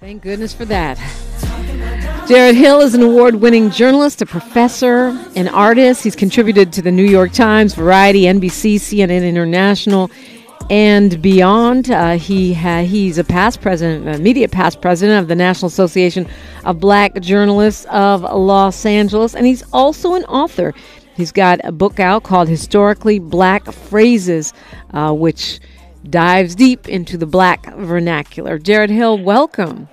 Thank goodness for that. Jarrett Hill is an award winning journalist, a professor, an artist. He's contributed to the New York Times, Variety, NBC, CNN International, and beyond. Uh, he ha- he's a past president, immediate past president of the National Association of Black Journalists of Los Angeles, and he's also an author. He's got a book out called Historically Black Phrases, uh, which dives deep into the black vernacular. Jarrett Hill, welcome.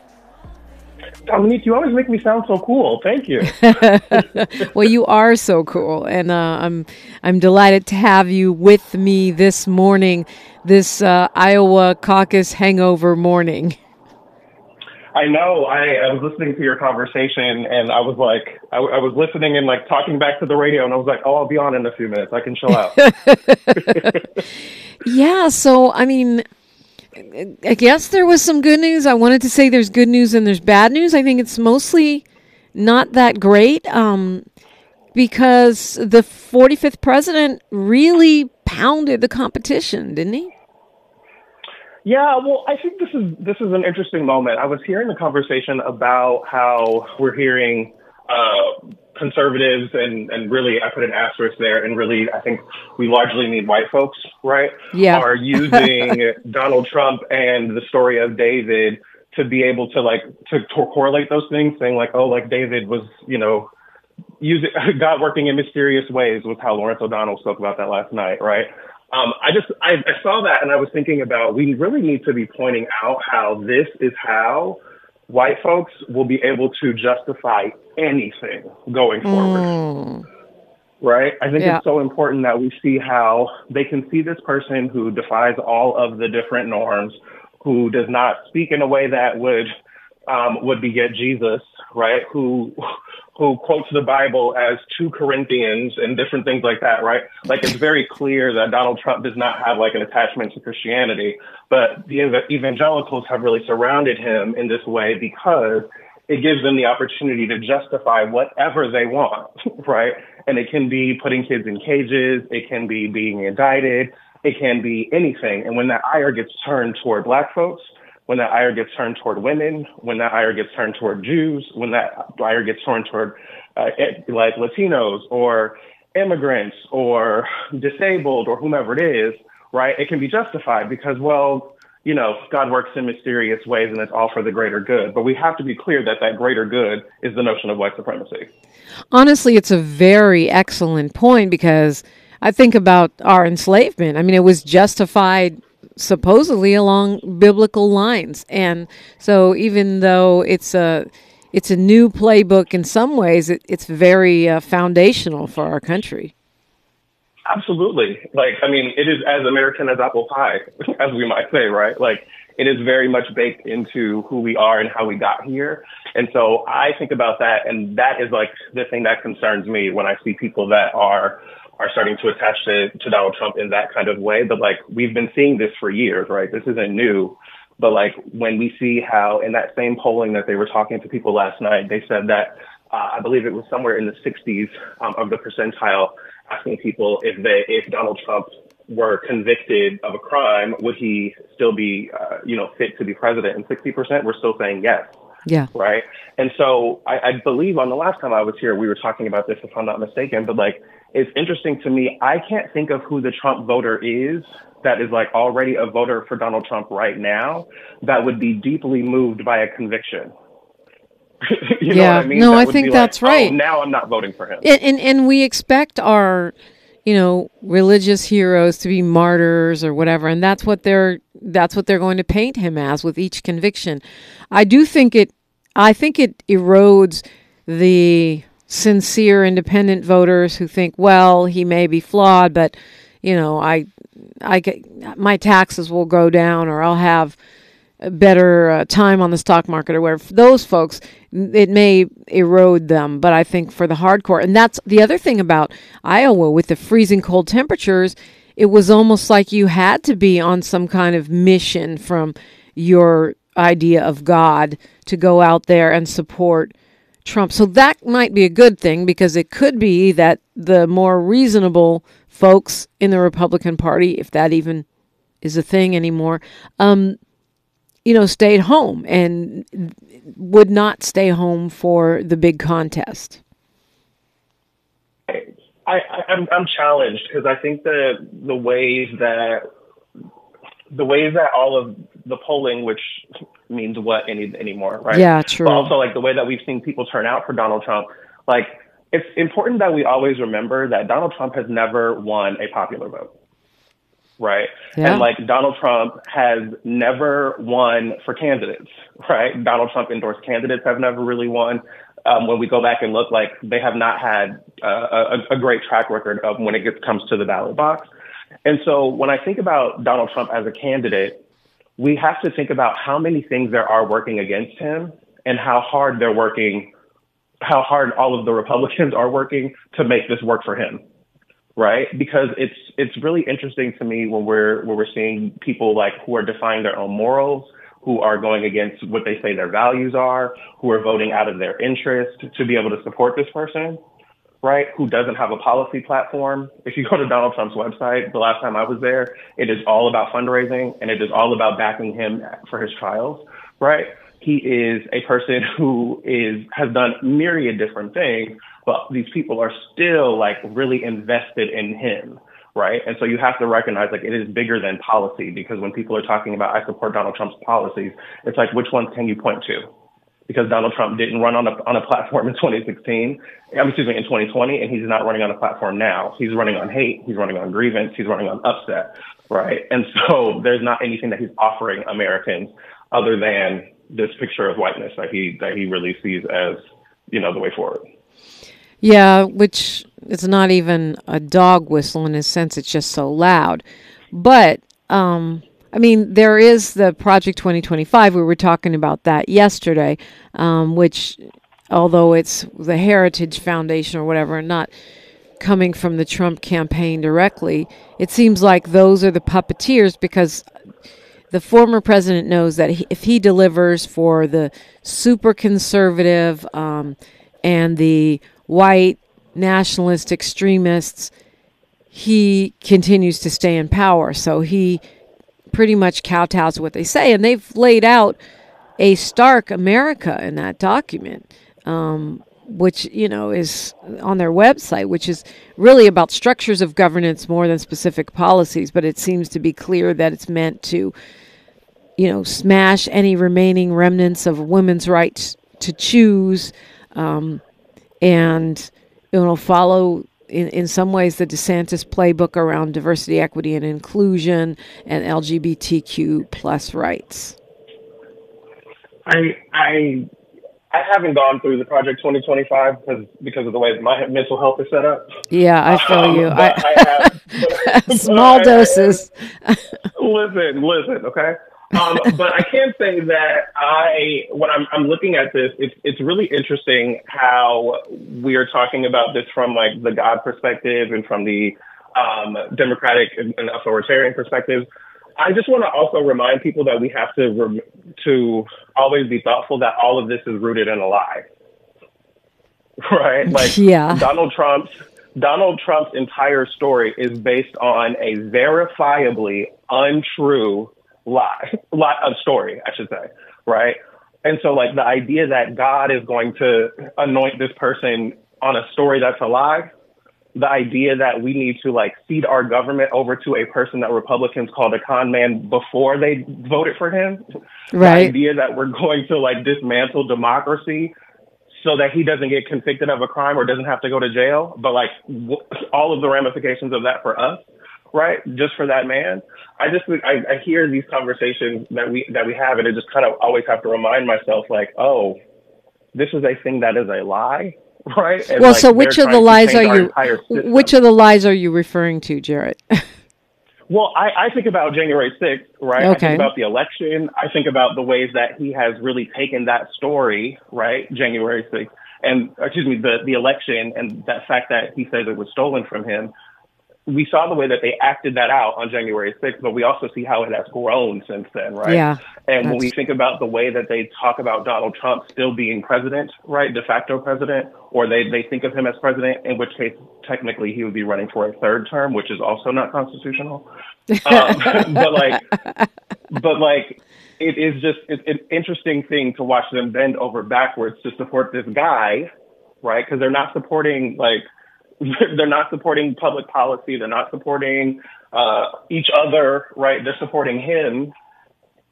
Dominique, you always make me sound so cool. Thank you. well, you are so cool, and uh, I'm I'm delighted to have you with me this morning, this uh, Iowa caucus hangover morning. I know. I, I was listening to your conversation, and I was like, I, I, was listening and like talking back to the radio, and I was like, oh, I'll be on in a few minutes. I can chill out. yeah. So, I mean, I guess there was some good news. I wanted to say there's good news and there's bad news. I think it's mostly not that great um, because the 45th president really pounded the competition, didn't he? Yeah, well, I think this is this is an interesting moment. I was hearing the conversation about how we're hearing uh, conservatives and and really I put an asterisk there, and really I think we largely need white folks, right? Yeah, are using Donald Trump and the story of David to be able to like to, to correlate those things, saying like, oh, like David was, you know, using God working in mysterious ways with how Lawrence O'Donnell spoke about that last night, right? Um, I just I, I saw that and I was thinking about we really need to be pointing out how this is how white folks will be able to justify anything going forward. Mm. Right? I think yeah. it's so important that we see how they can see this person who defies all of the different norms, who does not speak in a way that would um, would beget Jesus, right? Who who quotes the Bible as two Corinthians and different things like that, right? Like it's very clear that Donald Trump does not have like an attachment to Christianity, but the evangelicals have really surrounded him in this way because it gives them the opportunity to justify whatever they want, right? And it can be putting kids in cages. It can be being indicted. It can be anything. And when that ire gets turned toward black folks, when that ire gets turned toward women, when that ire gets turned toward Jews, when that ire gets turned toward uh, like Latinos or immigrants or disabled or whomever it is, right? It can be justified because, well, you know, God works in mysterious ways and it's all for the greater good. But we have to be clear that that greater good is the notion of white supremacy. Honestly, it's a very excellent point because I think about our enslavement. I mean, it was justified supposedly along biblical lines. And so even though it's a it's a new playbook in some ways, it, it's very uh, foundational for our country. Absolutely. Like, I mean, it is as American as apple pie, as we might say, right? Like, it is very much baked into who we are and how we got here. And so I think about that, and that is like the thing that concerns me when I see people that are are starting to attach to, to Donald Trump in that kind of way. But like we've been seeing this for years, right? This isn't new. But like when we see how in that same polling that they were talking to people last night, they said that uh, I believe it was somewhere in the 60s um, of the percentile asking people if they if Donald Trump were convicted of a crime, would he still be uh, you know fit to be president? And 60% were still saying yes. Yeah. Right. And so I, I believe on the last time I was here, we were talking about this, if I'm not mistaken, but like it's interesting to me. I can't think of who the Trump voter is that is like already a voter for Donald Trump right now that would be deeply moved by a conviction. you know yeah, I mean? no, that I think that's like, right. Oh, now I'm not voting for him. And, and and we expect our, you know, religious heroes to be martyrs or whatever, and that's what they're that's what they're going to paint him as with each conviction. I do think it. I think it erodes the sincere independent voters who think, well, he may be flawed, but you know, I, I get, my taxes will go down, or I'll have a better uh, time on the stock market, or whatever. Those folks, it may erode them, but I think for the hardcore, and that's the other thing about Iowa with the freezing cold temperatures, it was almost like you had to be on some kind of mission from your idea of God to go out there and support Trump. So that might be a good thing because it could be that the more reasonable folks in the Republican Party, if that even is a thing anymore, um, you know, stayed home and would not stay home for the big contest. I, I I'm, I'm challenged because I think the the ways that the ways that all of the polling, which means what any anymore, right? Yeah, true. But also like the way that we've seen people turn out for Donald Trump, like it's important that we always remember that Donald Trump has never won a popular vote. Right. Yeah. And like Donald Trump has never won for candidates, right? Donald Trump endorsed candidates have never really won. Um, when we go back and look, like they have not had uh, a, a great track record of when it gets, comes to the ballot box. And so when I think about Donald Trump as a candidate, we have to think about how many things there are working against him and how hard they're working, how hard all of the Republicans are working to make this work for him. Right? Because it's it's really interesting to me when we're when we're seeing people like who are defying their own morals, who are going against what they say their values are, who are voting out of their interest to be able to support this person right, who doesn't have a policy platform. If you go to Donald Trump's website, the last time I was there, it is all about fundraising and it is all about backing him for his trials, right? He is a person who is has done myriad different things, but these people are still like really invested in him, right? And so you have to recognize like it is bigger than policy because when people are talking about I support Donald Trump's policies, it's like which ones can you point to? Because Donald Trump didn't run on a on a platform in 2016. Excuse me, in 2020, and he's not running on a platform now. He's running on hate. He's running on grievance. He's running on upset, right? And so there's not anything that he's offering Americans other than this picture of whiteness that he that he really sees as you know the way forward. Yeah, which it's not even a dog whistle in a sense. It's just so loud, but. Um, I mean, there is the Project 2025. We were talking about that yesterday, um, which, although it's the Heritage Foundation or whatever, not coming from the Trump campaign directly, it seems like those are the puppeteers because the former president knows that he, if he delivers for the super conservative um, and the white nationalist extremists, he continues to stay in power. So he pretty much kowtows what they say, and they've laid out a stark America in that document, um, which you know is on their website, which is really about structures of governance more than specific policies. But it seems to be clear that it's meant to, you know, smash any remaining remnants of women's rights to choose, um, and you know follow in, in some ways the DeSantis playbook around diversity, equity, and inclusion and LGBTQ plus rights? I I I haven't gone through the Project 2025 because because of the way that my mental health is set up. Yeah, I feel um, you. I, I have, small doses. listen, listen, okay. Um, but I can say that I, when I'm, I'm looking at this, it's, it's really interesting how we are talking about this from like the God perspective and from the um, democratic and, authoritarian perspective. I just want to also remind people that we have to rem- to always be thoughtful that all of this is rooted in a lie, right? Like yeah. Donald Trump's Donald Trump's entire story is based on a verifiably untrue lie, lie, of story, I should say, right? And so, like the idea that God is going to anoint this person on a story that's a lie, the idea that we need to like cede our government over to a person that Republicans called a con man before they voted for him, right? The idea that we're going to like dismantle democracy so that he doesn't get convicted of a crime or doesn't have to go to jail, but like w- all of the ramifications of that for us right? Just for that man. I just I, I hear these conversations that we that we have, and I just kind of always have to remind myself, like, oh, this is a thing that is a lie, right? And well, like, so which of the lies are you? Which of the lies are you referring to, Jarrett? Well, I, I think about January 6th, right? Okay. I think about the election. I think about the ways that he has really taken that story, right? January 6th, and excuse me, the, the election and that fact that he says it was stolen from him we saw the way that they acted that out on January 6th, but we also see how it has grown since then, right? Yeah. And when we think about the way that they talk about Donald Trump still being president, right, de facto president, or they, they think of him as president, in which case technically he would be running for a third term, which is also not constitutional. Um, but like, but like, it is just it's an interesting thing to watch them bend over backwards to support this guy, right? Because they're not supporting like they're not supporting public policy. They're not supporting uh, each other, right? They're supporting him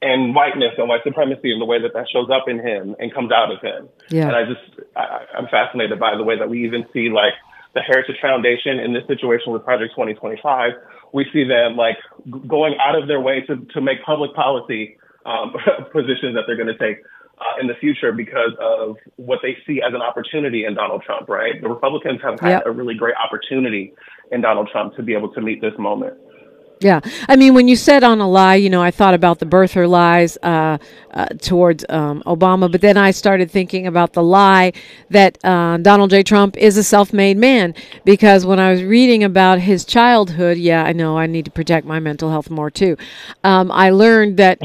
and whiteness and white supremacy and the way that that shows up in him and comes out of him. Yeah. And I just, I, I'm fascinated by the way that we even see like the Heritage Foundation in this situation with Project 2025. We see them like going out of their way to, to make public policy um, positions that they're going to take uh, in the future because of what they see as an opportunity in Donald Trump, right? The Republicans have had Yep. a really great opportunity in Donald Trump to be able to meet this moment. Yeah, I mean, when you said on a lie, you know, I thought about the birther lies uh, uh, towards um, Obama, but then I started thinking about the lie that uh, Donald J. Trump is a self-made man because when I was reading about his childhood, yeah, I know I need to protect my mental health more too. Um, I learned that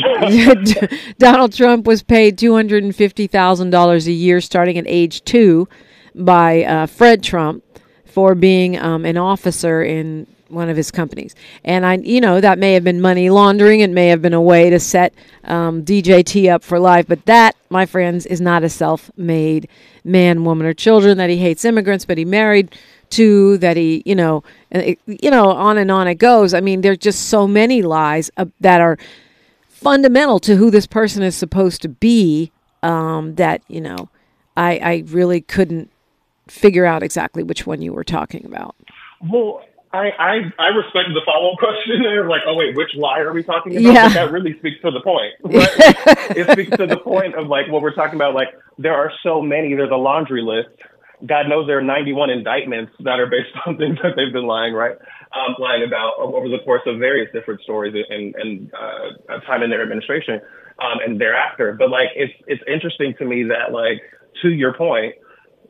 Donald Trump was paid two hundred and fifty thousand dollars a year starting at age two by uh, Fred Trump for being um, an officer in one of his companies. And I, you know, that may have been money laundering. It may have been a way to set um, DJT up for life. But that, my friends, is not a self-made man, woman, or children. That he hates immigrants, but he married two. That he, you know, it, you know, on and on it goes. I mean, there's just so many lies uh, that are fundamental to who this person is supposed to be. Um, that you know, I, I really couldn't figure out exactly which one you were talking about. Well, I, I, I respect the follow up question there. Like, oh, wait, which lie are we talking about? Yeah. But that really speaks to the point. Right? it speaks to the point of like what we're talking about. Like, there are so many, there's a laundry list. God knows there are 91 indictments that are based on things that they've been lying, right? Um, lying about over the course of various different stories and, and uh, time in their administration um, and thereafter. But like, it's, it's interesting to me that like, to your point,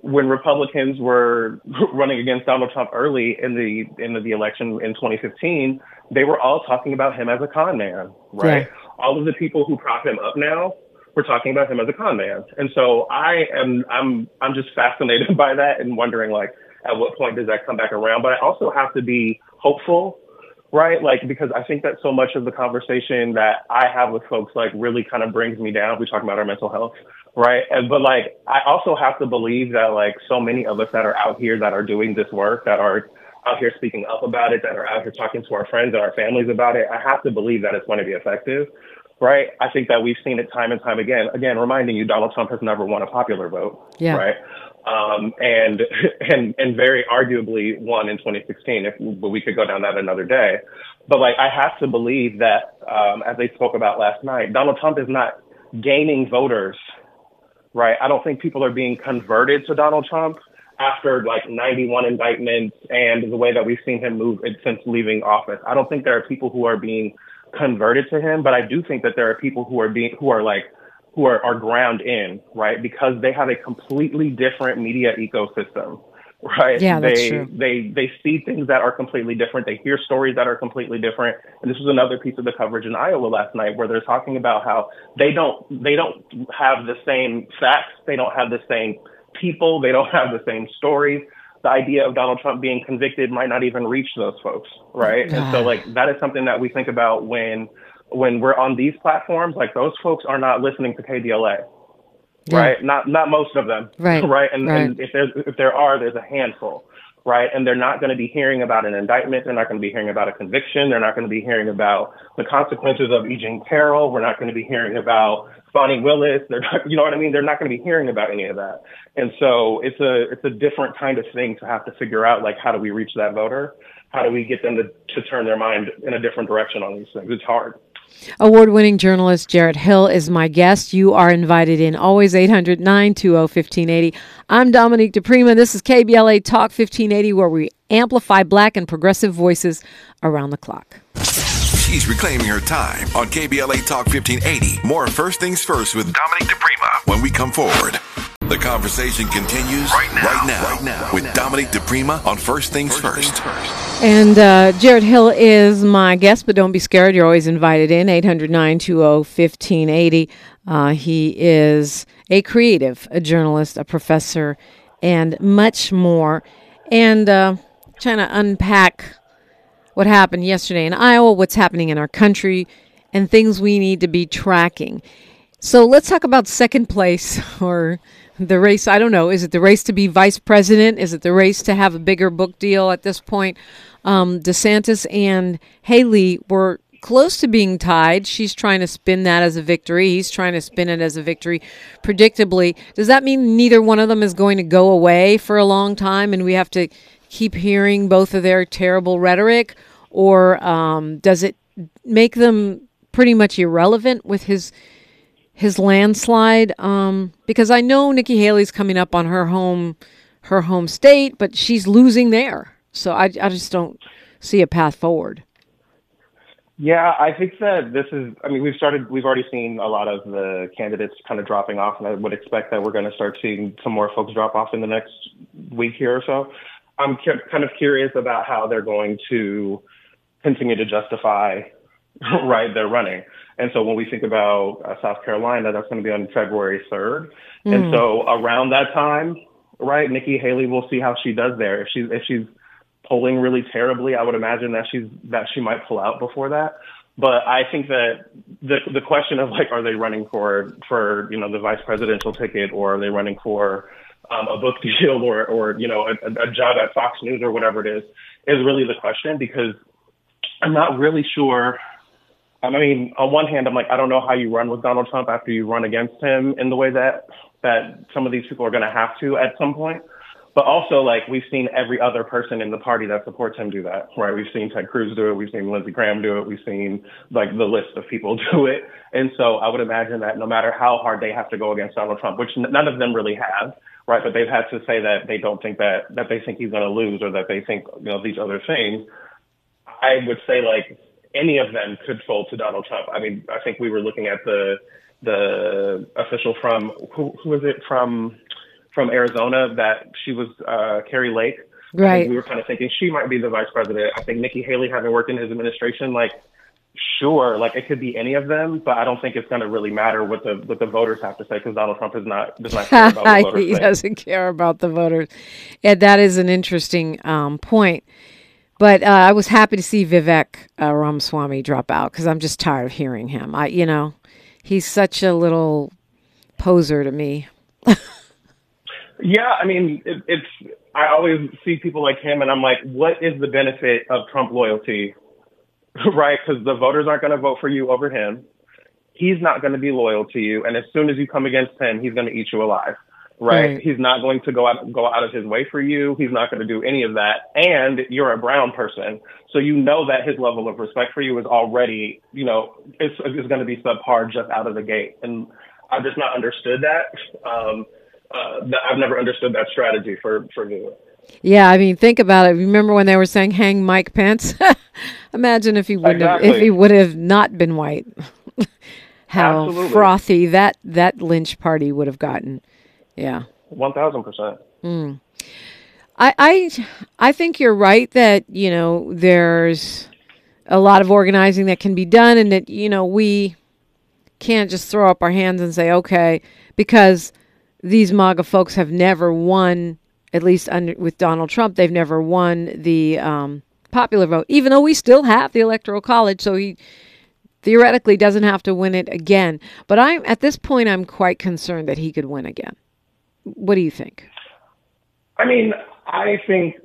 when Republicans were running against Donald Trump early in the in the, election in 2015, they were all talking about him as a con man, right? All of the people who prop him up now were talking about him as a con man, and so I am I'm I'm just fascinated by that and wondering like at what point does that come back around? But I also have to be hopeful right? Like, because I think that so much of the conversation that I have with folks, like, really kind of brings me down. We talk about our mental health, right? And, but like, I also have to believe that, like, so many of us that are out here that are doing this work, that are out here speaking up about it, that are out here talking to our friends and our families about it, I have to believe that it's going to be effective. Right. I think that we've seen it time and time again. Again, reminding you, Donald Trump has never won a popular vote. Yeah. Right um, and and and very arguably won in 2016. If but we could go down that another day, but like I have to believe that um, as they spoke about last night, Donald Trump is not gaining voters, right? I don't think people are being converted to Donald Trump after like 91 indictments and the way that we've seen him move since leaving office. I don't think there are people who are being converted to him, but I do think that there are people who are being who are like who are, are ground in, right? Because they have a completely different media ecosystem, right? Yeah, that's they, true. They, they see things that are completely different. They hear stories that are completely different. And this was another piece of the coverage in Iowa last night where they're talking about how they don't, they don't have the same facts. They don't have the same people. They don't have the same stories. The idea of Donald Trump being convicted might not even reach those folks, right? And so like that is something that we think about when when we're on these platforms, like those folks are not listening to KBLA, Yeah. right? Not not most of them, Right, right? And, right. and if there's if there are, there's a handful, right? And they're not going to be hearing about an indictment. They're not going to be hearing about a conviction. They're not going to be hearing about the consequences of E. Jean Carroll. We're not going to be hearing about Fani Willis. They're not, you know what I mean? They're not going to be hearing about any of that. And so it's a it's a different kind of thing to have to figure out like how do we reach that voter? How do we get them to, to turn their mind in a different direction on these things? It's hard. Award winning journalist Jarrett Hill is my guest. You are invited in always 800 920 1580. I'm Dominique DePrima. This is KBLA Talk 1580, where we amplify black and progressive voices around the clock. She's reclaiming her time on KBLA Talk 1580. More First Things First with Dominique DePrima when we come forward. The conversation continues right now, right now, right now with Dominique DePrima on First Things First. And uh, Jarrett Hill is my guest, but don't be scared. You're always invited in 800 920 1580. Uh, He is a creative, a journalist, a professor, and much more. And uh, trying to unpack what happened yesterday in Iowa, what's happening in our country, and things we need to be tracking. So let's talk about second place or the race. I don't know. Is it the race to be vice president? Is it the race to have a bigger book deal at this point? Um, DeSantis and Haley were close to being tied. She's trying to spin that as a victory. He's trying to spin it as a victory. Predictably, does that mean neither one of them is going to go away for a long time and we have to keep hearing both of their terrible rhetoric? Or um, does it make them pretty much irrelevant with his his landslide? Um, because I know Nikki Haley's coming up on her home her home state, but she's losing there. So I, I just don't see a path forward. Yeah, I think that this is, I mean, we've started, we've already seen a lot of the candidates kind of dropping off, and I would expect that we're going to start seeing some more folks drop off in the next week here or so. I'm kind of curious about how they're going to continue to justify, right, they're running. And so when we think about uh, South Carolina, that's going to be on February 3rd. Mm. And so around that time, right, Nikki Haley, we'll see how she does there. If she's, if she's, polling really terribly, I would imagine that she's that she might pull out before that. But I think that the the question of like, are they running for for you know the vice presidential ticket, or are they running for um, a book deal, or or you know a, a job at Fox News or whatever it is, is really the question because I'm not really sure. I mean, on one hand, I'm like, I don't know how you run with Donald Trump after you run against him in the way that that some of these people are going to have to at some point. But also, like, we've seen every other person in the party that supports him do that, right? We've seen Ted Cruz do it. We've seen Lindsey Graham do it. We've seen, like, the list of people do it. And so I would imagine that no matter how hard they have to go against Donald Trump, which none of them really have, right? But they've had to say that they don't think that, that they think he's going to lose or that they think, you know, these other things. I would say, like, any of them could fold to Donald Trump. I mean, I think we were looking at the, the official from, who, who was it from, from Arizona that she was uh, Kari Lake. Right. We were kind of thinking she might be the vice president. I think Nikki Haley, having worked in his administration, like sure, like it could be any of them, but I don't think it's going to really matter what the what the voters have to say because Donald Trump is not does not care about what voters he doesn't care about the voters. Yeah, that is an interesting um, point. But uh, I was happy to see Vivek uh, Ramaswamy drop out because I'm just tired of hearing him. I, you know, he's such a little poser to me. Yeah, I mean, it, it's. I always see people like him, and I'm like, what is the benefit of Trump loyalty, right? Because the voters aren't going to vote for you over him. He's not going to be loyal to you, and as soon as you come against him, he's going to eat you alive, right? right? He's not going to go out go out of his way for you. He's not going to do any of that, and you're a brown person, so you know that his level of respect for you is already, you know, is is going to be subpar just out of the gate, and I've just not understood that. Um, uh, I've never understood that strategy for for New. Yeah, I mean, think about it. Remember when they were saying "hang Mike Pence"? Imagine if he would exactly. have if he would have not been white. How Absolutely. frothy that that lynch party would have gotten. Yeah, one thousand percent. Hmm. I I I think you're right that you know there's a lot of organizing that can be done, and that you know we can't just throw up our hands and say okay because these MAGA folks have never won, at least under, with Donald Trump, they've never won the um, popular vote, even though we still have the Electoral College. So he theoretically doesn't have to win it again. But I'm at this point, I'm quite concerned that he could win again. What do you think? I mean, I think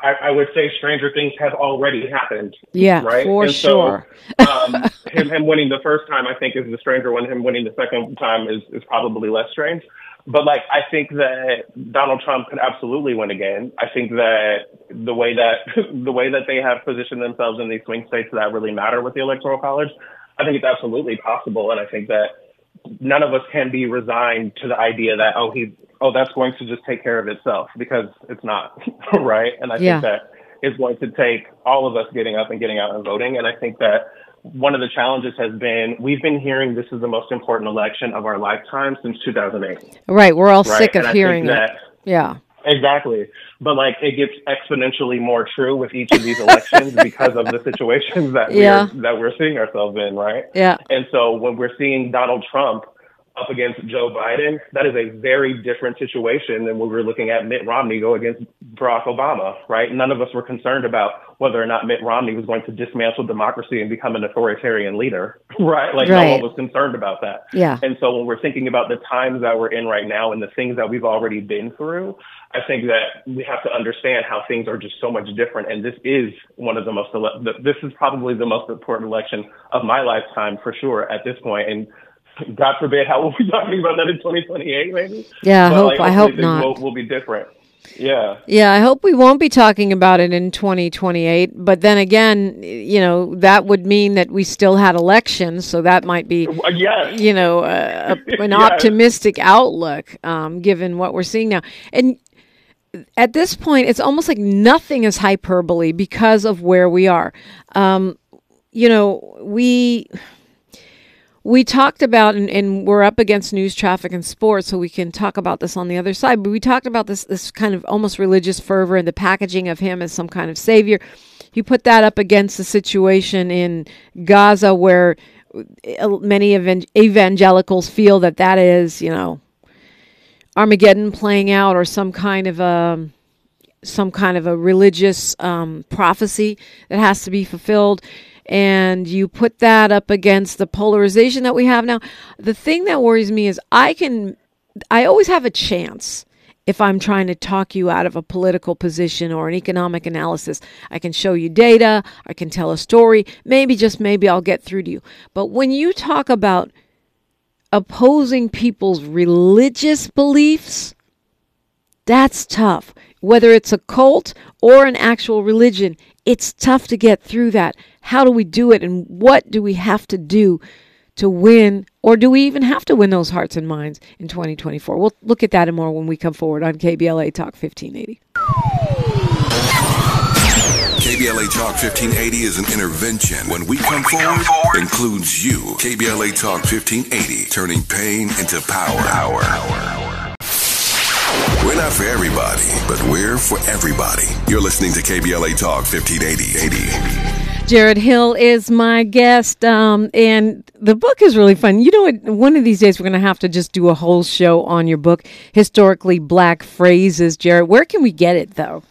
I, I would say stranger things have already happened. Yeah, right. For and sure. So, um, him him winning the first time, I think, is the stranger one. Him winning the second time is is probably less strange. But like, I think that Donald Trump could absolutely win again. I think that the way that the way that they have positioned themselves in these swing states that really matter with the electoral college, I think it's absolutely possible. And I think that none of us can be resigned to the idea that oh he oh that's going to just take care of itself because it's not right. And I yeah. think that is it's going to take all of us getting up and getting out and voting. And I think that one of the challenges has been we've been hearing this is the most important election of our lifetime since 2008. Right. We're all right? sick of and hearing that. Yeah. Exactly. But like it gets exponentially more true with each of these elections because of the situations that yeah. we're that we're seeing ourselves in, right? Yeah. And so when we're seeing Donald Trump up against Joe Biden, that is a very different situation than when we were looking at Mitt Romney go against Barack Obama, right? None of us were concerned about whether or not Mitt Romney was going to dismantle democracy and become an authoritarian leader, right? Like Right. no one was concerned about that. Yeah. And so when we're thinking about the times that we're in right now and the things that we've already been through, I think that we have to understand how things are just so much different. And this is one of the most, ele- this is probably the most important election of my lifetime for sure at this point. And God forbid, how will we be talking about that in 2028 maybe? Yeah, I hope- like, I hope not. Will, will be different. Yeah. Yeah, I hope we won't be talking about it in 2028. But then again, you know, that would mean that we still had elections, so that might be, yes. you know, uh, a, an Yes. optimistic outlook um, given what we're seeing now. And at this point, it's almost like nothing is hyperbole because of where we are. Um, you know, we we talked about and, and we're up against news traffic and sports so we can talk about this on the other side but we talked about this this kind of almost religious fervor and the packaging of him as some kind of savior. You put that up against the situation in gaza where uh, many evangelicals feel that that is you know armageddon playing out or some kind of a some kind of a religious um, prophecy that has to be fulfilled and you put that up against the polarization that we have now. The thing that worries me is i can i always have a chance if i'm trying to talk you out of a political position or an economic analysis. I can show you data i can tell a story maybe just maybe i'll get through to you. But when you talk about opposing people's religious beliefs that's tough. Whether it's a cult or an actual religion, it's tough to get through that. How do we do it and what do we have to do to win or do we even have to win those hearts and minds in 2024? We'll look at that and more when we come forward on KBLA Talk 1580. KBLA Talk 1580 is an intervention. When we come forward, includes you. KBLA Talk 1580, turning pain into power. We're not for everybody, we're for everybody. You're listening to KBLA Talk 1580. Jarrett Hill is my guest, um, and the book is really fun. You know what? One of these days, we're going to have to just do a whole show on your book, Historically Black Phrases. Jarrett, where can we get it, though?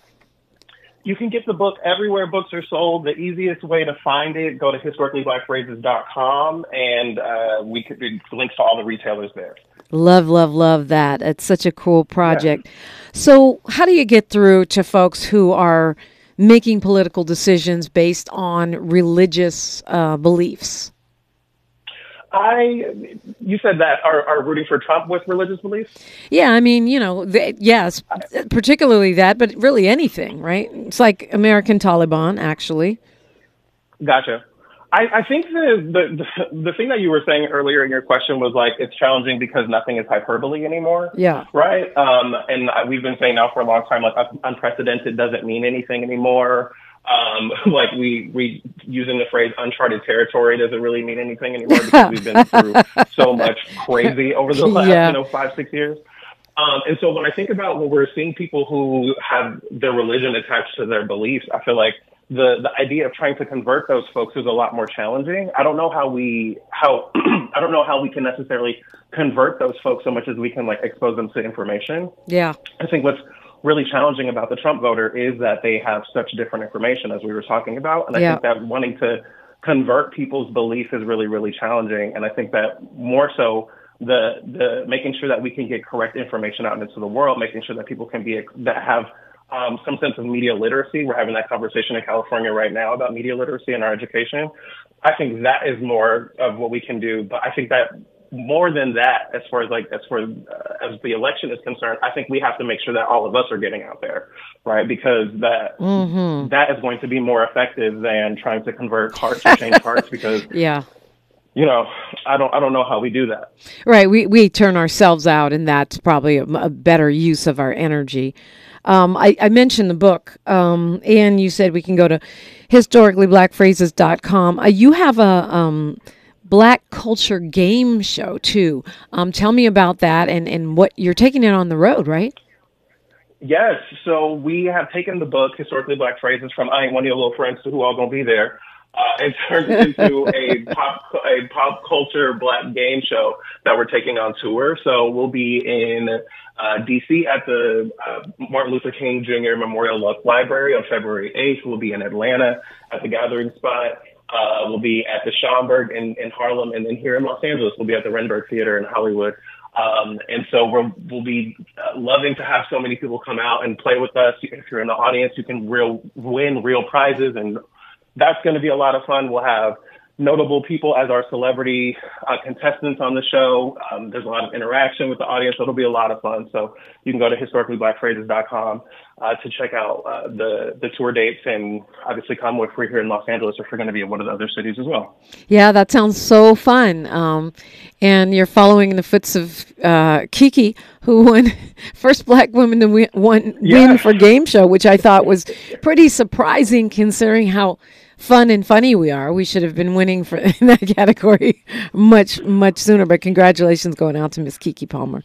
You can get the book everywhere books are sold. The easiest way to find it, go to historicallyblackphrases.com, and uh, we could it links to all the retailers there. Love, love, love that. It's such a cool project. So, how do you get through to folks who are making political decisions based on religious uh, beliefs? I, you said that are, are rooting for Trump with religious beliefs. Yeah, I mean, you know, th- yes, particularly that, but really anything, right? It's like American Taliban, actually. Gotcha. I, I think the, the the thing that you were saying earlier in your question was like it's challenging because nothing is hyperbole anymore. Yeah. Right. Um, and we've been saying now for a long time like unprecedented doesn't mean anything anymore. Um, like we we using the phrase uncharted territory doesn't really mean anything anymore because we've been through so much crazy over the last Yeah. you know five six years. Um, and so when I think about when we're seeing people who have their religion attached to their beliefs, I feel like the the idea of trying to convert those folks is a lot more challenging. I don't know how we how I don't know how we can necessarily convert those folks so much as we can like expose them to information. Yeah. I think what's really challenging about the Trump voter is that they have such different information as we were talking about, and I Yeah. think that wanting to convert people's beliefs is really really challenging. And I think that more so the the making sure that we can get correct information out into the world, making sure that people can be that have um, some sense of media literacy. We're having that conversation in California right now about media literacy in our education. I think that is more of what we can do, but I think that more than that, as far as like as far uh, as the election is concerned, I think we have to make sure that all of us are getting out there, right? Because that that is going to be more effective than trying to convert hearts or change hearts. Because Yeah. you know, I don't I don't know how we do that. Right. We, we turn ourselves out, and that's probably a, a better use of our energy. Um, I, I mentioned the book, um, and you said we can go to historicallyblackphrases.com. Uh, you have a um, black culture game show, too. Um, tell me about that and, and what you're taking it on the road, right? Yes. So we have taken the book, Historically Black Phrases, from I Ain't One of Your Little Friends to Who All Gonna Be There, uh, and turned into a pop a pop culture black game show that we're taking on tour. So we'll be in uh, DC at the uh, Martin Luther King Jr. Memorial Luck Library on February 8th. We'll be in Atlanta at the Gathering Spot uh, will be at the Schomburg in, in Harlem, and then here in Los Angeles, we'll be at the Renberg Theater in Hollywood. Um, and so we're, we'll be uh, loving to have so many people come out and play with us. If you're in the audience, you can real win real prizes, and that's going to be a lot of fun. We'll have notable people as our celebrity uh, contestants on the show. Um, there's a lot of interaction with the audience. So it'll be a lot of fun. So you can go to historicallyblackphrases.com uh, to check out uh, the the tour dates and obviously come if we're here in Los Angeles or if we're going to be in one of the other cities as well. Yeah, that sounds so fun. Um, and you're following in the footsteps of uh, Keke, who won first black woman to win, won, win for game show, which I thought was pretty surprising considering how fun and funny we are. We should have been winning for in that category much much sooner. But congratulations going out to Miss Keke Palmer.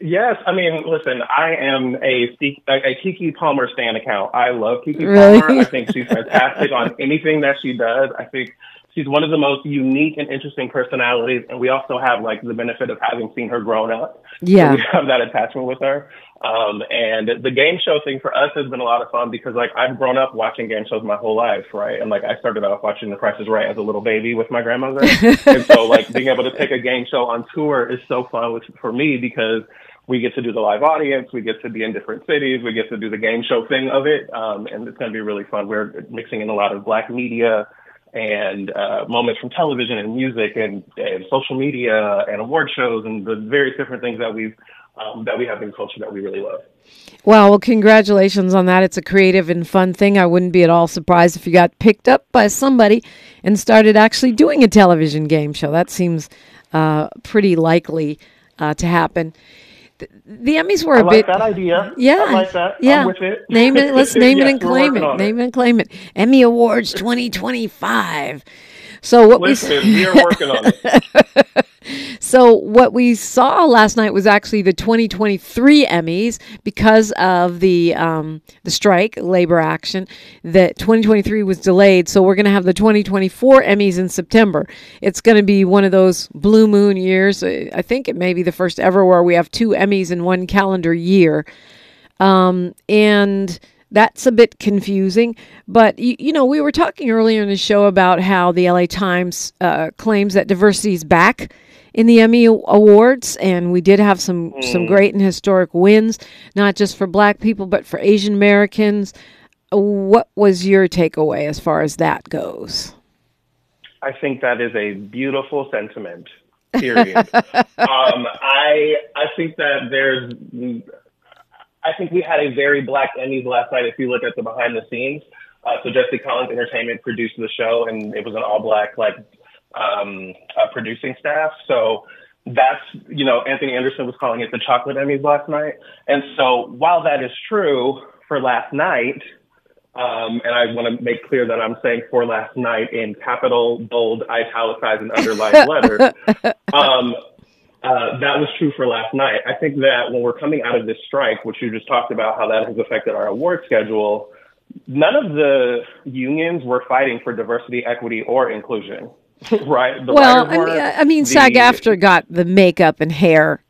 Yes, I mean, listen, I am a, a Keke Palmer stan account. I love Keke Really? Palmer. I think she's fantastic on anything that she does. I think she's one of the most unique and interesting personalities, and we also have like the benefit of having seen her grown up. So Yeah. we have that attachment with her. Um, and the game show thing for us has been a lot of fun because like I've grown up watching game shows my whole life, right? And like I started off watching The Price is Right as a little baby with my grandmother. and so like being able to take a game show on tour is so fun with, for me because we get to do the live audience, we get to be in different cities, we get to do the game show thing of it. Um, and it's going to be really fun. We're mixing in a lot of black media and uh, moments from television and music and, and social media and award shows and the various different things that we've um, that we have in culture that we really love. Wow, well, congratulations on that. It's a creative and fun thing. I wouldn't be at all surprised if you got picked up by somebody and started actually doing a television game show. That seems uh, pretty likely uh, to happen. The, the Emmys were a I like bit. that idea. Yeah, I like that. Yeah, it. name it. Let's name it and claim it. Name it and claim it. Emmy Awards 2025. So what Listen, we we are working on it. so what we saw last night was actually the 2023 Emmys because of the um, the strike, labor action. That 2023 was delayed, so we're going to have the 2024 Emmys in September. It's going to be one of those blue moon years. I think it may be the first ever where we have two Emmys in one calendar year Um, and that's a bit confusing. But you, you know, we were talking earlier in the show about how the LA Times uh, claims that diversity is back in the Emmy Awards, and we did have some some great and historic wins, not just for Black people but for Asian Americans. What was your takeaway as far as that goes? I think that is a beautiful sentiment. Period. um, I I think that there's I think we had a very black Emmys last night. If you look at the behind the scenes, uh, so Jesse Collins Entertainment produced the show, and it was an all black like um, uh, producing staff. So that's you know Anthony Anderson was calling it the chocolate Emmys last night. And so while that is true for last night, um, and I want to make clear that I'm saying for last night in capital, bold, italicized, and underlined letters. Um, uh, that was true for last night. I think that when we're coming out of this strike, which you just talked about, how that has affected our award schedule, none of the unions were fighting for diversity, equity, or inclusion. right? Well, I mean, I mean the- SAG-AFTRA got the makeup and hair.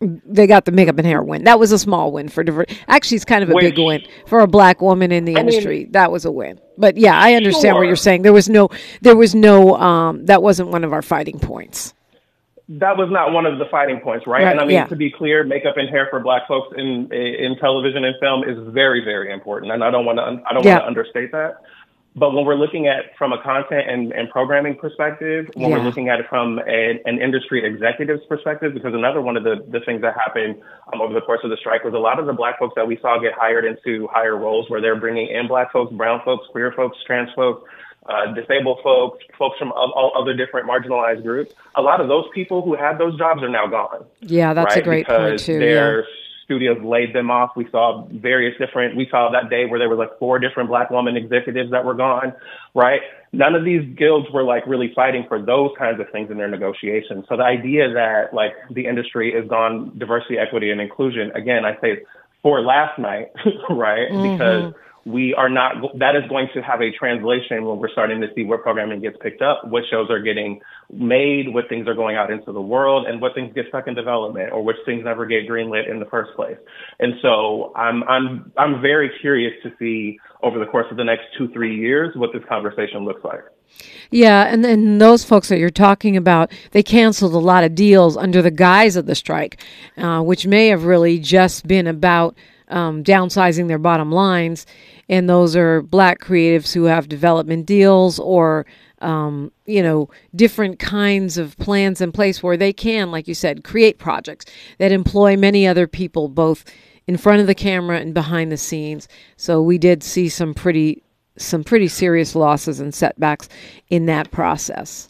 They got the makeup and hair win. That was a small win for diver. Actually, it's kind of a big win for a black woman in the I mean- industry. that was a win. But yeah, I understand what you're saying. There was no, there was no, um, that wasn't one of our fighting points. that was not one of the fighting points, right? Right, and I mean, yeah. to be clear, makeup and hair for black folks in in television and film is very, very important, and I don't want to I don't Yeah. want to understate that. But when we're looking at from a content and, and programming perspective, when Yeah. we're looking at it from a, an industry executive's perspective, because another one of the, the things that happened um, over the course of the strike was a lot of the black folks that we saw get hired into higher roles where they're bringing in black folks, brown folks, queer folks, trans folks, uh, disabled folks, folks from all, all other different marginalized groups. A lot of those people who had those jobs are now gone Yeah, that's right? a great because point too. Their Yeah. Studios laid them off. We saw various different. We saw that day where there were like four different black woman executives that were gone. Right? None of these guilds were like really fighting for those kinds of things in their negotiations. So the idea that like the industry is gone diversity, equity, and inclusion. Again, I say for last night, right? Mm-hmm. Because we are not, that is going to have a translation when we're starting to see where programming gets picked up, what shows are getting made, what things are going out into the world, and what things get stuck in development, or which things never get greenlit in the first place. And so I'm, I'm, I'm very curious to see over the course of the next two, three years what this conversation looks like. Yeah, and then those folks that you're talking about, they canceled a lot of deals under the guise of the strike, uh, which may have really just been about um, downsizing their bottom lines. And those are black creatives who have development deals or, um, you know, different kinds of plans in place where they can, like you said, create projects that employ many other people, both in front of the camera and behind the scenes. So we did see some pretty some pretty serious losses and setbacks in that process.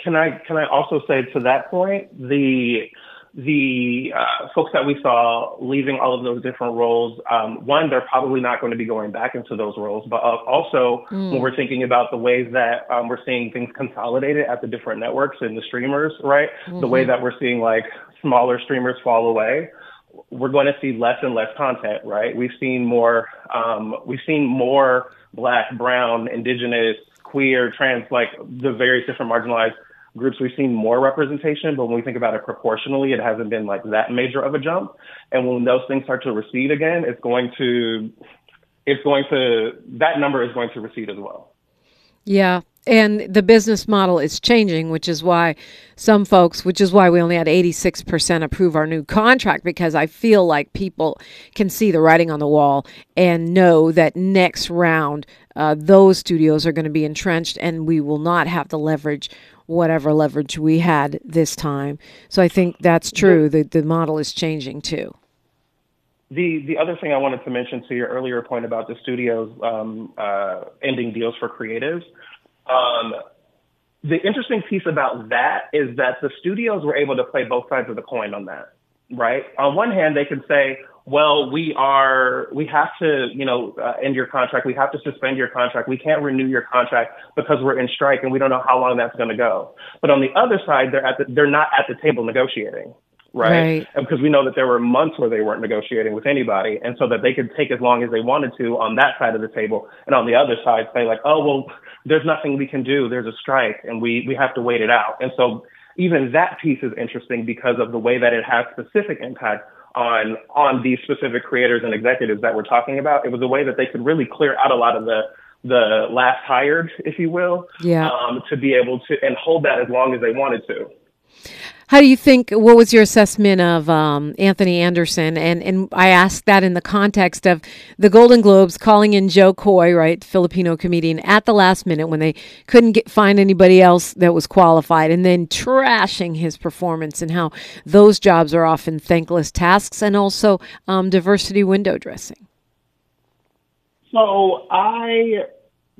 Can I can I also say to that point the the uh, folks that we saw leaving all of those different roles, um, one, they're probably not going to be going back into those roles. But uh, also, mm. when we're thinking about the ways that um, we're seeing things consolidated at the different networks and the streamers, right? Mm-hmm. The way mm-hmm. that we're seeing like smaller streamers fall away, we're going to see less and less content, right? We've seen more, um, we've seen more black, brown, indigenous, queer, trans, like the various different marginalized groups we've seen more representation, but when we think about it proportionally, it hasn't been like that major of a jump. And when those things start to recede again, it's going to, it's going to, that number is going to recede as well. Yeah. And the business model is changing, which is why some folks, which is why we only had 86% approve our new contract, because I feel like people can see the writing on the wall and know that next round, uh, those studios are going to be entrenched and we will not have the leverage whatever leverage we had this time. So I think that's true. The the model is changing too. The the other thing I wanted to mention to your earlier point about the studios um, uh, ending deals for creatives. Um, the interesting piece about that is that the studios were able to play both sides of the coin on that, right? On one hand, they can say, well, we are, we have to, you know, uh, end your contract. We have to suspend your contract. We can't renew your contract because we're in strike and we don't know how long that's going to go. But on the other side, they're at the, they're not at the table negotiating. Right? right. And because we know that there were months where they weren't negotiating with anybody. And so that they could take as long as they wanted to on that side of the table. And on the other side, say like, oh, well, there's nothing we can do. There's a strike and we, we have to wait it out. And so even that piece is interesting because of the way that it has specific impact on on these specific creators and executives that we're talking about. It was a way that they could really clear out a lot of the the last hired, if you will, yeah. um, to be able to and hold that as long as they wanted to. How do you think? What was your assessment of um, Anthony Anderson? And and I asked that in the context of the Golden Globes calling in Jo Koy, right, Filipino comedian, at the last minute when they couldn't get, find anybody else that was qualified, and then trashing his performance and how those jobs are often thankless tasks, and also um, diversity window dressing. So I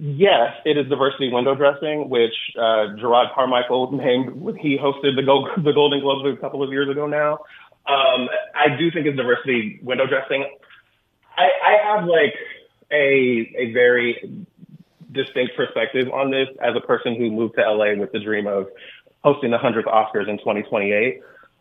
Yes, it is diversity window dressing, which uh, Jerrod Carmichael named. He hosted the, Go- the Golden Globes a couple of years ago now. Um, I do think it's diversity window dressing. I, I have like a a very distinct perspective on this as a person who moved to LA with the dream of hosting the 100th Oscars in 2028.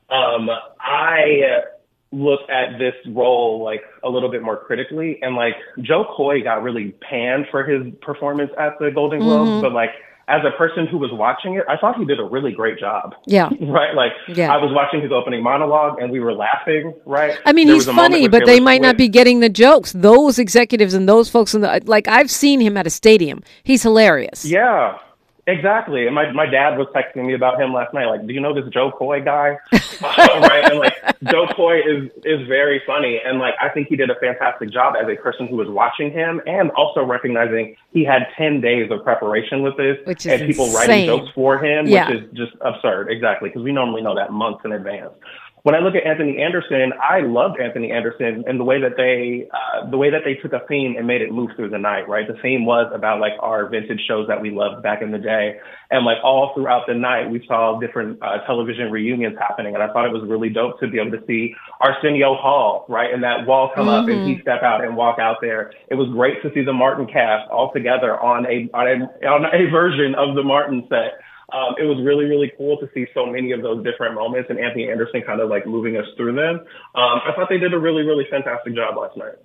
Um, I look at this role like a little bit more critically and like Jo Koy got really panned for his performance at the Golden Globes, mm-hmm. but like as a person who was watching it, I thought he did a really great job. Yeah. right? Like yeah. I was watching his opening monologue and we were laughing, right? I mean, there he's funny, but they might not be getting the jokes. Those executives and those folks in the like I've seen him at a stadium. He's hilarious. Yeah. Exactly. And my, my dad was texting me about him last night. Like, do you know this Jo Koy guy? right. And like, Jo Koy is, is very funny. And like, I think he did a fantastic job as a person who was watching him and also recognizing he had 10 days of preparation with this which and people insane. writing jokes for him, yeah. which is just absurd. Exactly. Cause we normally know that months in advance when I look at Anthony Anderson, I loved Anthony Anderson and the way that they, uh, the way that they took a theme and made it move through the night, right? The theme was about like our vintage shows that we loved back in the day. And like all throughout the night, we saw different uh, television reunions happening. And I thought it was really dope to be able to see Arsenio Hall, right? And that wall come mm-hmm. up and he mm-hmm. step out and walk out there. It was great to see the Martin cast all together on a, on a, on a version of the Martin set Um, it was really, really cool to see so many of those different moments and Anthony Anderson kind of like moving us through them. Um, I thought they did a really, really fantastic job last night.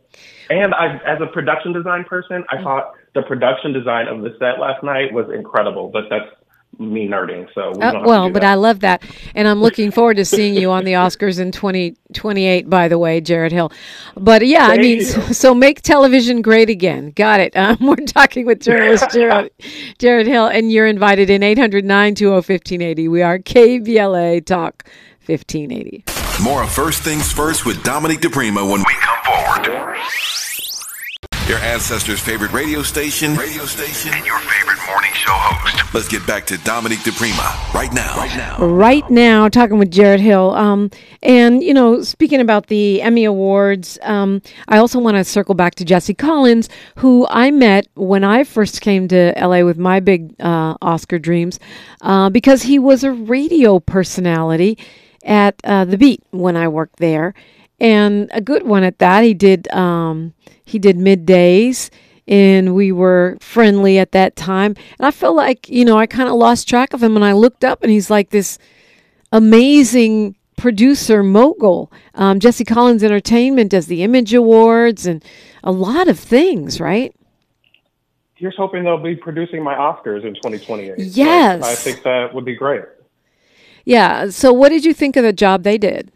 And I, as a production design person, I thought the production design of the set last night was incredible, but that's me nerding. So we uh, well, but that. I love that, and I'm looking forward to seeing you on the Oscars in 2028. By the way, Jarrett Hill. But yeah, Thank I mean, so, so, make television great again. Got it. Um, we're talking with journalist Jarrett, Jarrett Hill, and you're invited in 809 1580. We are KBLA Talk 1580. More first things first with Dominique DePrima when we come forward. Your ancestors' favorite radio station, radio station, and your favorite morning show host. Let's get back to Dominique DePrima right now. Right now. Right now, talking with Jarrett Hill. Um, and, you know, speaking about the Emmy Awards, um, I also want to circle back to Jesse Collins, who I met when I first came to LA with my big uh, Oscar dreams, uh, because he was a radio personality at uh, The Beat when I worked there. And a good one at that. He did. Um, he did middays and we were friendly at that time. And I felt like, you know, I kind of lost track of him and I looked up and he's like this amazing producer mogul. Um, Jesse Collins Entertainment does the Image Awards and a lot of things, right? Here's hoping they'll be producing my Oscars in 2028. Yes. So I think that would be great. Yeah. So, what did you think of the job they did?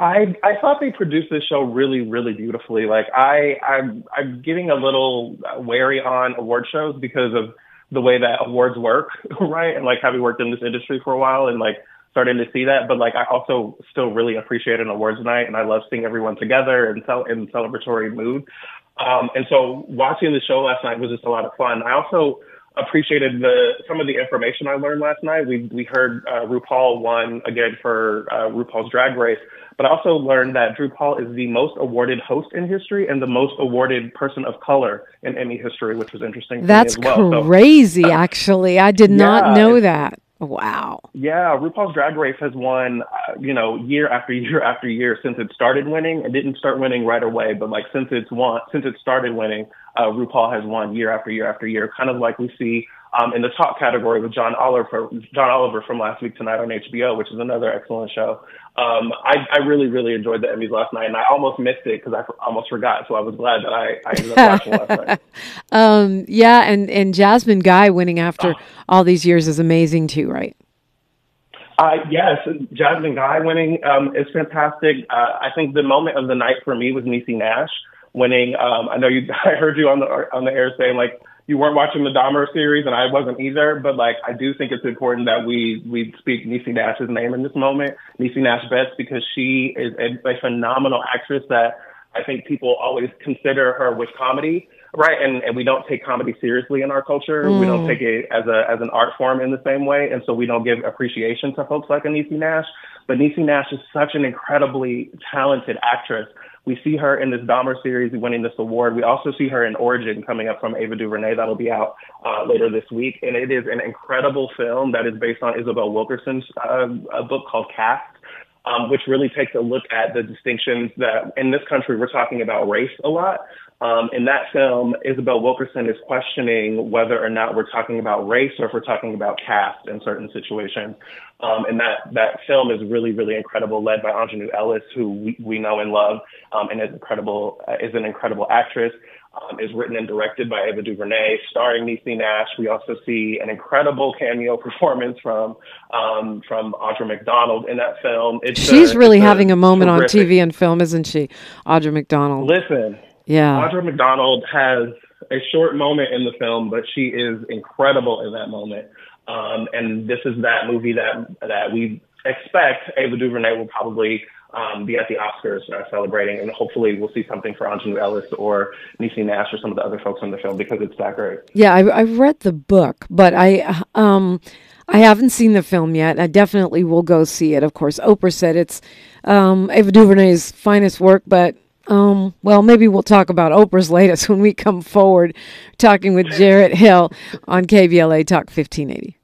I I thought they produced this show really really beautifully. Like I I'm I'm getting a little wary on award shows because of the way that awards work, right? And like having worked in this industry for a while and like starting to see that, but like I also still really appreciate an awards night and I love seeing everyone together and cel- in celebratory mood. Um, and so watching the show last night was just a lot of fun. I also appreciated the some of the information I learned last night. We we heard uh, RuPaul won again for uh, RuPaul's Drag Race, but I also learned that RuPaul is the most awarded host in history and the most awarded person of color in Emmy history, which was interesting. That's well. crazy, so, actually. I did yeah, not know that. Wow. Yeah, RuPaul's Drag Race has won, uh, you know, year after year after year since it started winning. It didn't start winning right away, but like since it's won, since it started winning, uh, RuPaul has won year after year after year, kind of like we see um, in the top category with John Oliver, John Oliver from last week tonight on HBO, which is another excellent show. Um, I, I really, really enjoyed the Emmys last night, and I almost missed it because I almost forgot. So I was glad that I, I ended up watching last night. Um, yeah, and and Jasmine Guy winning after oh. all these years is amazing too, right? Uh, yes, Jasmine Guy winning um, is fantastic. Uh, I think the moment of the night for me was Niecy Nash winning. Um, I know you. I heard you on the on the air saying like you weren't watching the Dahmer series, and I wasn't either. But like, I do think it's important that we we speak Niecy Nash's name in this moment, Niecy Nash Betts, because she is a, a phenomenal actress that I think people always consider her with comedy, right? And and we don't take comedy seriously in our culture. Mm. We don't mm. take it as a as an art form in the same way, and so we don't give appreciation to folks like Niecy Nash. But Niecy Nash is such an incredibly talented actress we see her in this Dahmer series winning this award. We also see her in Origin coming up from Ava DuVernay. That'll be out uh, later this week. And it is an incredible film that is based on Isabel Wilkerson's uh, a book called Caste. Um, which really takes a look at the distinctions that in this country we're talking about race a lot. Um, in that film, Isabel Wilkerson is questioning whether or not we're talking about race or if we're talking about caste in certain situations. Um, and that, that film is really, really incredible, led by Aunjanue Ellis, who we, we know and love, um, and is incredible, uh, is an incredible actress. Um, is written and directed by Ava DuVernay, starring Niecy Nash. We also see an incredible cameo performance from um, from Audra McDonald in that film. It's She's a, really having a, a moment terrific. on TV and film, isn't she, Audra McDonald? Listen, yeah. Audra McDonald has a short moment in the film, but she is incredible in that moment. Um, and this is that movie that that we expect Ava DuVernay will probably um, be at the Oscars uh, celebrating, and hopefully we'll see something for Aunjanue Ellis or Niecy Nash or some of the other folks in the film because it's that great. Yeah, I, I've read the book, but I um, I haven't seen the film yet. I definitely will go see it. Of course, Oprah said it's um, Ava DuVernay's finest work, but um, well, maybe we'll talk about Oprah's latest when we come forward, talking with Jarrett Hill on KBLA Talk 1580.